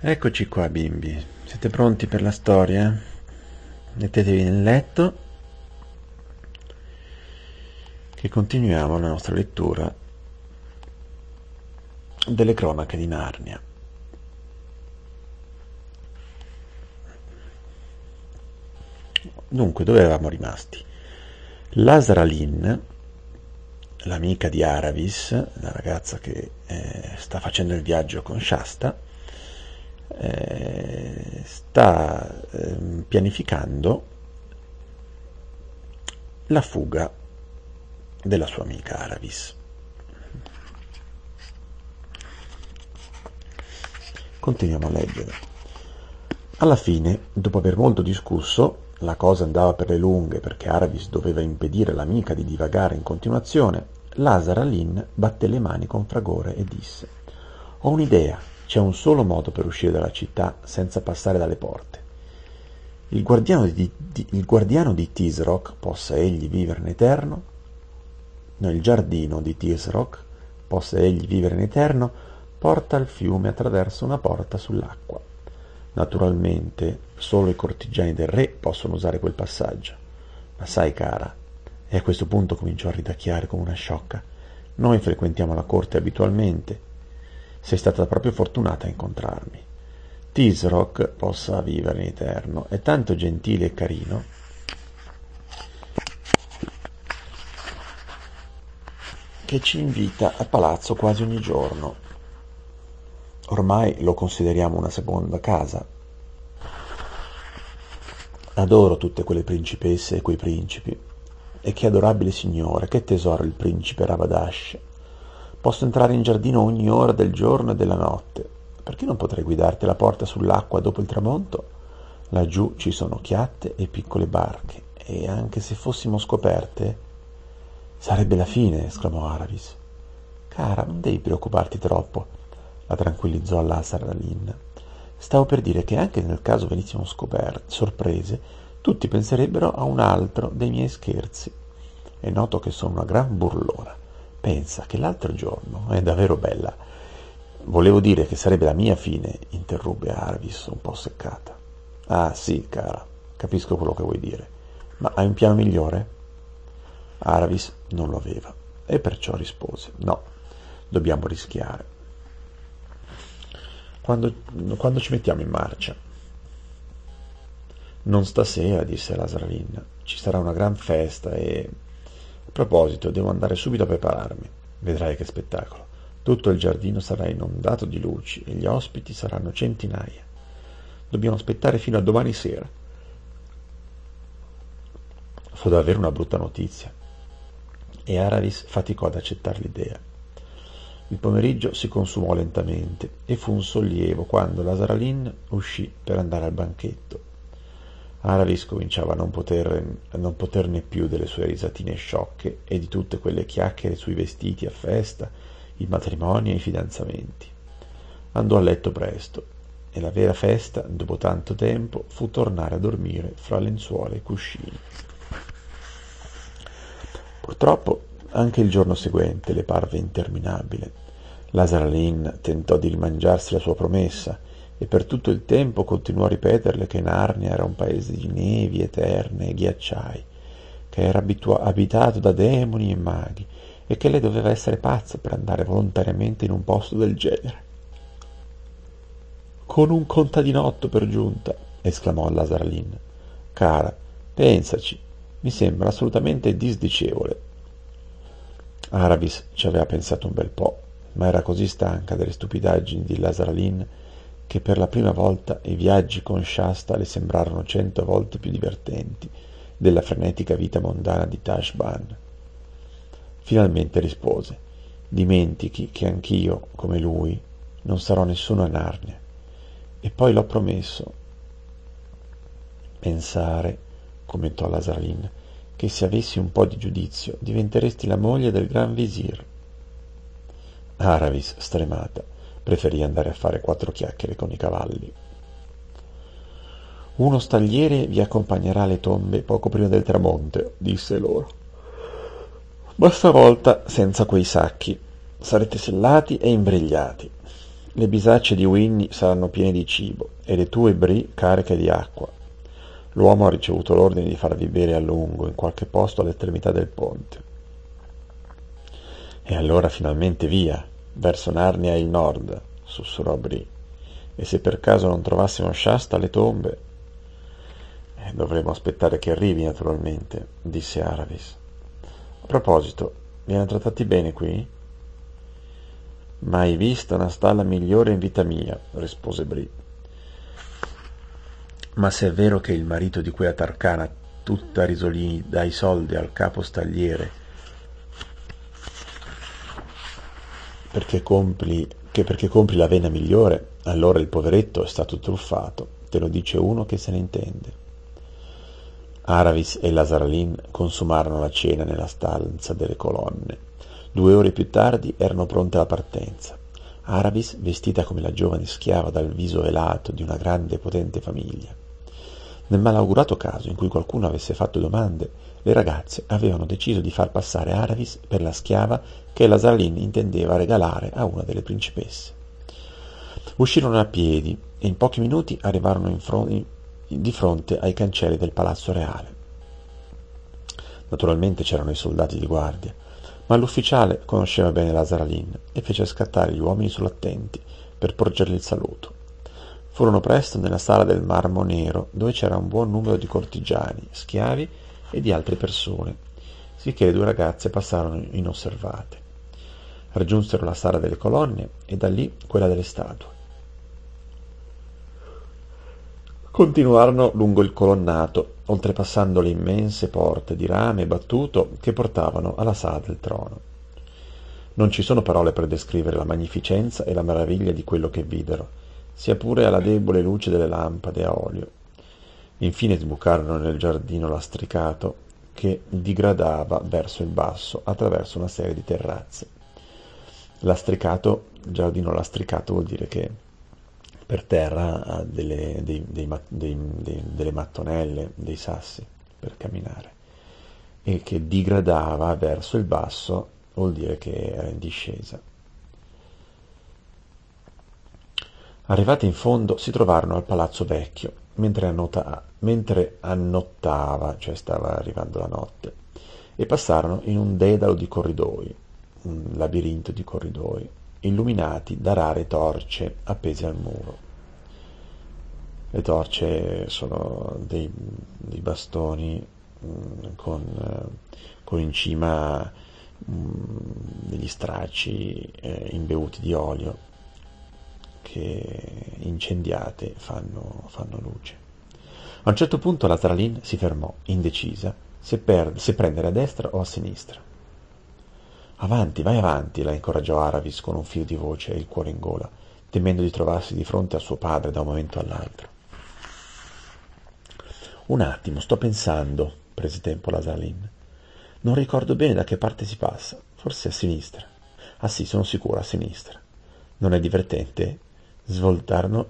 Eccoci qua bimbi, siete pronti per la storia? Mettetevi nel letto che continuiamo la nostra lettura delle cronache di Narnia. Dunque, dove eravamo rimasti? Lasara Lynn, l'amica di Aravis, la ragazza che eh, sta facendo il viaggio con Shasta, eh, sta eh, pianificando la fuga della sua amica Aravis. Continuiamo a leggere. Alla fine, dopo aver molto discusso, la cosa andava per le lunghe perché Aravis doveva impedire all'amica di divagare in continuazione, Lazara Lynn batté le mani con fragore e disse Ho un'idea, c'è un solo modo per uscire dalla città senza passare dalle porte. Il guardiano di, di, il guardiano di Tisrock, possa egli vivere in eterno, nel giardino di Tisrock, possa egli vivere in eterno, porta il fiume attraverso una porta sull'acqua. Naturalmente, solo i cortigiani del re possono usare quel passaggio. Ma sai, cara, e a questo punto cominciò a ridacchiare come una sciocca, noi frequentiamo la corte abitualmente sei stata proprio fortunata a incontrarmi. Tisrock possa vivere in eterno, è tanto gentile e carino. che ci invita a palazzo quasi ogni giorno. Ormai lo consideriamo una seconda casa. Adoro tutte quelle principesse e quei principi. E che adorabile signore, che tesoro il principe Ravadash. Posso entrare in giardino ogni ora del giorno e della notte. Perché non potrei guidarti la porta sull'acqua dopo il tramonto? Laggiù ci sono chiatte e piccole barche, e anche se fossimo scoperte, sarebbe la fine, esclamò Aravis. Cara, non devi preoccuparti troppo, la tranquillizzò Lazara Lynn. Stavo per dire che anche nel caso venissimo scoperte, sorprese, tutti penserebbero a un altro dei miei scherzi. È noto che sono una gran burlona. Pensa che l'altro giorno è davvero bella. Volevo dire che sarebbe la mia fine, interruppe Arvis un po' seccata. Ah sì, cara, capisco quello che vuoi dire. Ma hai un piano migliore? Aravis non lo aveva e perciò rispose: No, dobbiamo rischiare. Quando, quando ci mettiamo in marcia? Non stasera, disse Lasravin. Ci sarà una gran festa e proposito, devo andare subito a prepararmi. Vedrai che spettacolo. Tutto il giardino sarà inondato di luci e gli ospiti saranno centinaia. Dobbiamo aspettare fino a domani sera. Fu davvero una brutta notizia e Aravis faticò ad accettare l'idea. Il pomeriggio si consumò lentamente e fu un sollievo quando la Saralin uscì per andare al banchetto. Aravis cominciava a non, poter, a non poterne più delle sue risatine sciocche e di tutte quelle chiacchiere sui vestiti a festa, i matrimoni e i fidanzamenti. Andò a letto presto e la vera festa, dopo tanto tempo, fu tornare a dormire fra lenzuola e cuscini. Purtroppo anche il giorno seguente le parve interminabile. Lasaralin tentò di rimangiarsi la sua promessa e per tutto il tempo continuò a ripeterle che Narnia era un paese di nevi eterne e ghiacciai, che era abitua- abitato da demoni e maghi e che lei doveva essere pazza per andare volontariamente in un posto del genere. Con un contadinotto per giunta, esclamò Lasaralin. Cara, pensaci, mi sembra assolutamente disdicevole. Aravis ci aveva pensato un bel po', ma era così stanca delle stupidaggini di Lasaralin che per la prima volta i viaggi con Shasta le sembrarono cento volte più divertenti della frenetica vita mondana di Tashban. Finalmente rispose: Dimentichi che anch'io, come lui, non sarò nessuno a Narnia. E poi l'ho promesso. Pensare, commentò Lasaralin, che se avessi un po' di giudizio diventeresti la moglie del gran visir. Aravis, stremata, preferì andare a fare quattro chiacchiere con i cavalli. Uno stagliere vi accompagnerà alle tombe poco prima del tramonto, disse loro. Ma stavolta senza quei sacchi. Sarete sellati e imbrigliati. Le bisacce di Winnie saranno piene di cibo e le tue brie cariche di acqua. L'uomo ha ricevuto l'ordine di farvi bere a lungo in qualche posto all'estremità del ponte. E allora finalmente via, verso Narnia il nord, sussurrò Brie. E se per caso non trovassimo Shasta alle tombe? Eh, dovremo aspettare che arrivi, naturalmente, disse Aravis. A proposito, viene trattati bene qui? Mai vista una stalla migliore in vita mia, rispose Brie. Ma se è vero che il marito di quella Tarcana, tutta risolini, dà i soldi al capo stagliere perché compri, che perché compri la vena migliore, allora il poveretto è stato truffato, te lo dice uno che se ne intende. Aravis e Lazaralin consumarono la cena nella stanza delle colonne. Due ore più tardi erano pronte alla partenza. Aravis, vestita come la giovane schiava dal viso velato di una grande e potente famiglia. Nel malaugurato caso in cui qualcuno avesse fatto domande, le ragazze avevano deciso di far passare Aravis per la schiava che Lazarlin intendeva regalare a una delle principesse. Uscirono a piedi e in pochi minuti arrivarono fron- di fronte ai cancelli del palazzo reale. Naturalmente c'erano i soldati di guardia, ma l'ufficiale conosceva bene Lazaralin e fece scattare gli uomini sull'attenti per porgergli il saluto. Furono presto nella sala del marmo nero, dove c'era un buon numero di cortigiani, schiavi e di altre persone, sicché le due ragazze passarono inosservate. Raggiunsero la sala delle colonne e da lì quella delle statue. Continuarono lungo il colonnato, oltrepassando le immense porte di rame battuto che portavano alla sala del trono. Non ci sono parole per descrivere la magnificenza e la meraviglia di quello che videro, sia pure alla debole luce delle lampade a olio. Infine sbucarono nel giardino lastricato che digradava verso il basso attraverso una serie di terrazze. Lastricato, giardino lastricato vuol dire che per terra ha delle, dei, dei, dei, delle mattonelle, dei sassi per camminare e che digradava verso il basso vuol dire che era in discesa. Arrivati in fondo si trovarono al palazzo vecchio, mentre, annota, mentre annottava, cioè stava arrivando la notte, e passarono in un dedalo di corridoi, un labirinto di corridoi, illuminati da rare torce appese al muro. Le torce sono dei, dei bastoni mm, con, eh, con, in cima mm, degli stracci eh, imbevuti di olio che incendiate fanno, fanno luce. A un certo punto la Tralin si fermò, indecisa, se, per, se prendere a destra o a sinistra. Avanti, vai avanti, la incoraggiò Aravis con un filo di voce e il cuore in gola, temendo di trovarsi di fronte a suo padre da un momento all'altro. Un attimo, sto pensando, prese tempo la Tralin. Non ricordo bene da che parte si passa, forse a sinistra. Ah sì, sono sicuro, a sinistra. Non è divertente? Svoltarono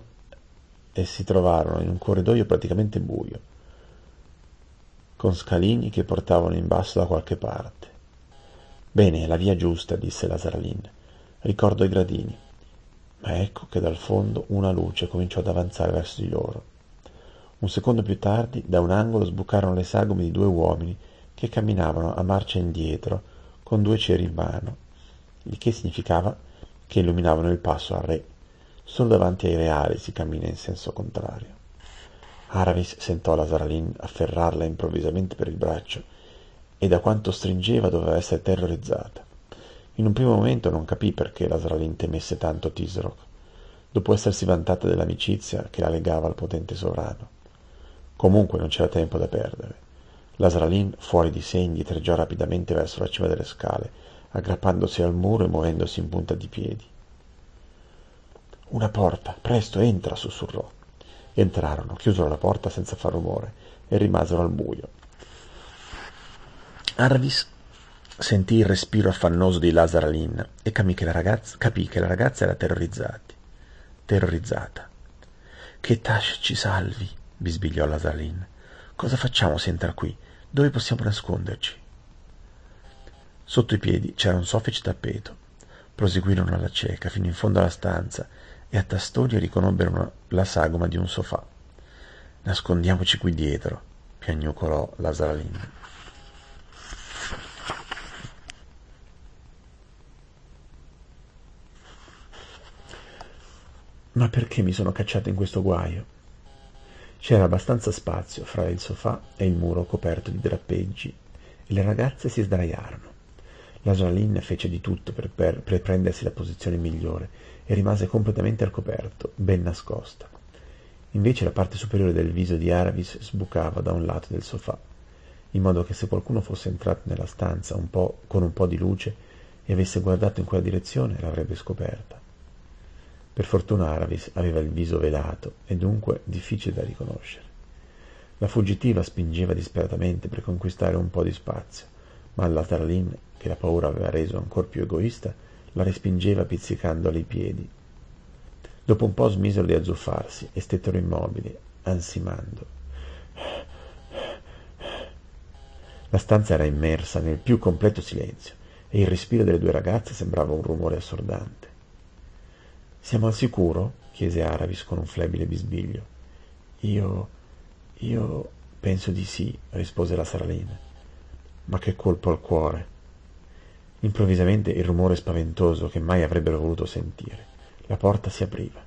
e si trovarono in un corridoio praticamente buio, con scalini che portavano in basso da qualche parte. Bene, la via giusta, disse la Saralin. Ricordo i gradini. Ma ecco che dal fondo una luce cominciò ad avanzare verso di loro. Un secondo più tardi, da un angolo sbucarono le sagome di due uomini che camminavano a marcia indietro con due ceri in mano, il che significava che illuminavano il passo al re. Solo davanti ai reali si cammina in senso contrario. Aravis sentò la Saralin afferrarla improvvisamente per il braccio e da quanto stringeva doveva essere terrorizzata. In un primo momento non capì perché la Saralin temesse tanto Tisroc, dopo essersi vantata dell'amicizia che la legava al potente sovrano. Comunque non c'era tempo da perdere. La Saralin, fuori di sé, indietreggiò rapidamente verso la cima delle scale, aggrappandosi al muro e muovendosi in punta di piedi. Una porta, presto, entra, sussurrò. Entrarono, chiusero la porta senza far rumore e rimasero al buio. Arvis sentì il respiro affannoso di Lazaralin e capì che la ragazza, capì che la ragazza era terrorizzata. terrorizzata. Che Tash ci salvi, bisbigliò Lazaralin. Cosa facciamo se entra qui? Dove possiamo nasconderci? Sotto i piedi c'era un soffice tappeto. Proseguirono alla cieca fino in fondo alla stanza e a tastoni riconobbero la sagoma di un sofà. Nascondiamoci qui dietro, piagnucolò la Saralin. Ma perché mi sono cacciato in questo guaio? C'era abbastanza spazio fra il sofà e il muro coperto di drappeggi e le ragazze si sdraiarono. La Jaline fece di tutto per, per, per prendersi la posizione migliore e rimase completamente al coperto, ben nascosta. Invece la parte superiore del viso di Aravis sbucava da un lato del sofà, in modo che se qualcuno fosse entrato nella stanza un con un po' di luce e avesse guardato in quella direzione l'avrebbe scoperta. Per fortuna Aravis aveva il viso velato e dunque difficile da riconoscere. La fuggitiva spingeva disperatamente per conquistare un po' di spazio, ma la Tarlin, che la paura aveva reso ancor più egoista, la respingeva pizzicandole i piedi. Dopo un po' smisero di azzuffarsi e stettero immobili, ansimando. La stanza era immersa nel più completo silenzio e il respiro delle due ragazze sembrava un rumore assordante. Siamo al sicuro? chiese Aravis con un flebile bisbiglio. Io. io. penso di sì, rispose la Saralina. Ma che colpo al cuore! Improvvisamente il rumore spaventoso che mai avrebbero voluto sentire. La porta si apriva.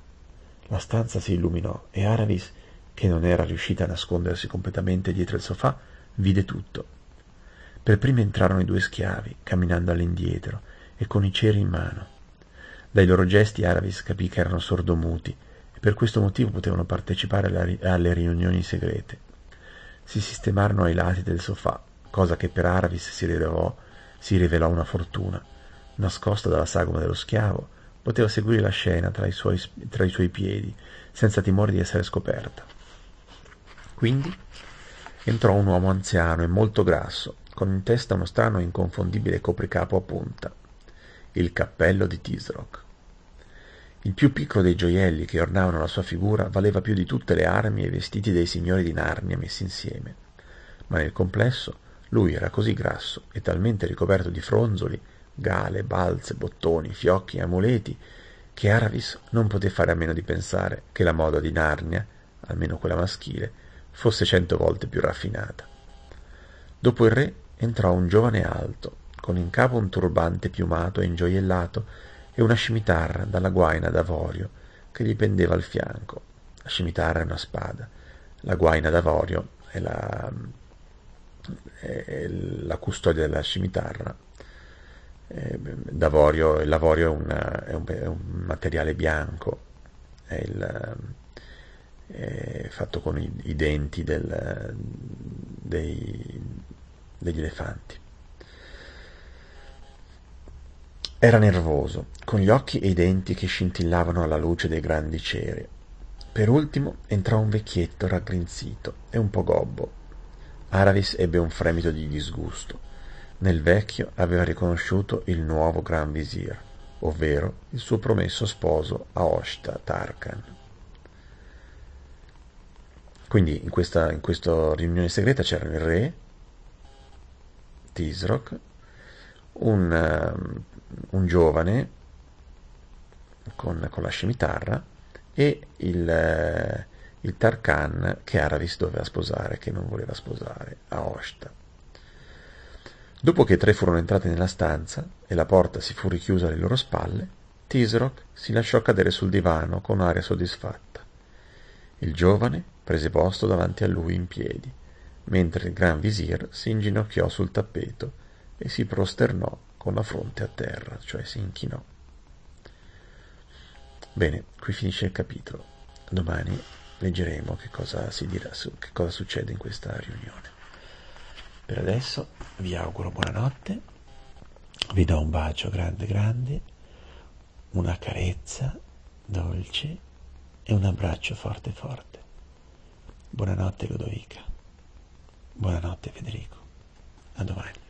La stanza si illuminò e Aravis, che non era riuscita a nascondersi completamente dietro il sofà, vide tutto. Per prima entrarono i due schiavi, camminando all'indietro e con i ceri in mano. Dai loro gesti Aravis capì che erano sordomuti e per questo motivo potevano partecipare alle riunioni segrete. Si sistemarono ai lati del sofà, cosa che per Aravis si rivelò, si rivelò una fortuna. Nascosto dalla sagoma dello schiavo, poteva seguire la scena tra i, suoi, tra i suoi piedi, senza timore di essere scoperta. Quindi entrò un uomo anziano e molto grasso, con in testa uno strano e inconfondibile copricapo a punta il cappello di Tisroc. Il più piccolo dei gioielli che ornavano la sua figura valeva più di tutte le armi e i vestiti dei signori di Narnia messi insieme. Ma nel complesso lui era così grasso e talmente ricoperto di fronzoli, gale, balze, bottoni, fiocchi amuleti, che Aravis non poté fare a meno di pensare che la moda di Narnia, almeno quella maschile, fosse cento volte più raffinata. Dopo il re entrò un giovane alto, con in capo un turbante piumato e ingioiellato e una scimitarra dalla guaina d'avorio che gli pendeva al fianco. La scimitarra è una spada, la guaina d'avorio è la, la custodia della scimitarra. D'avorio, l'avorio è, una, è, un, è, un, materiale bianco, è, il, è fatto con i, i denti del, dei, degli elefanti. Era nervoso, con gli occhi e i denti che scintillavano alla luce dei grandi ceri. Per ultimo entrò un vecchietto raggrinzito e un po' gobbo. Aravis ebbe un fremito di disgusto. Nel vecchio aveva riconosciuto il nuovo gran visir, ovvero il suo promesso sposo Aoshta Tarkan. Quindi in questa, in questa riunione segreta c'erano il re, Tisroc, un un giovane con, con la scimitarra e il, eh, il Tarkan che Aravis doveva sposare, che non voleva sposare, a Oshta. Dopo che i tre furono entrati nella stanza e la porta si fu richiusa alle loro spalle, Tisroc si lasciò cadere sul divano con aria soddisfatta. Il giovane prese posto davanti a lui in piedi, mentre il gran visir si inginocchiò sul tappeto e si prosternò con la fronte a terra, cioè si inchinò. Bene, qui finisce il capitolo. Domani leggeremo che cosa si dirà, che cosa succede in questa riunione. Per adesso vi auguro buonanotte, vi do un bacio grande grande, una carezza dolce e un abbraccio forte forte. Buonanotte Ludovica, buonanotte Federico, a domani.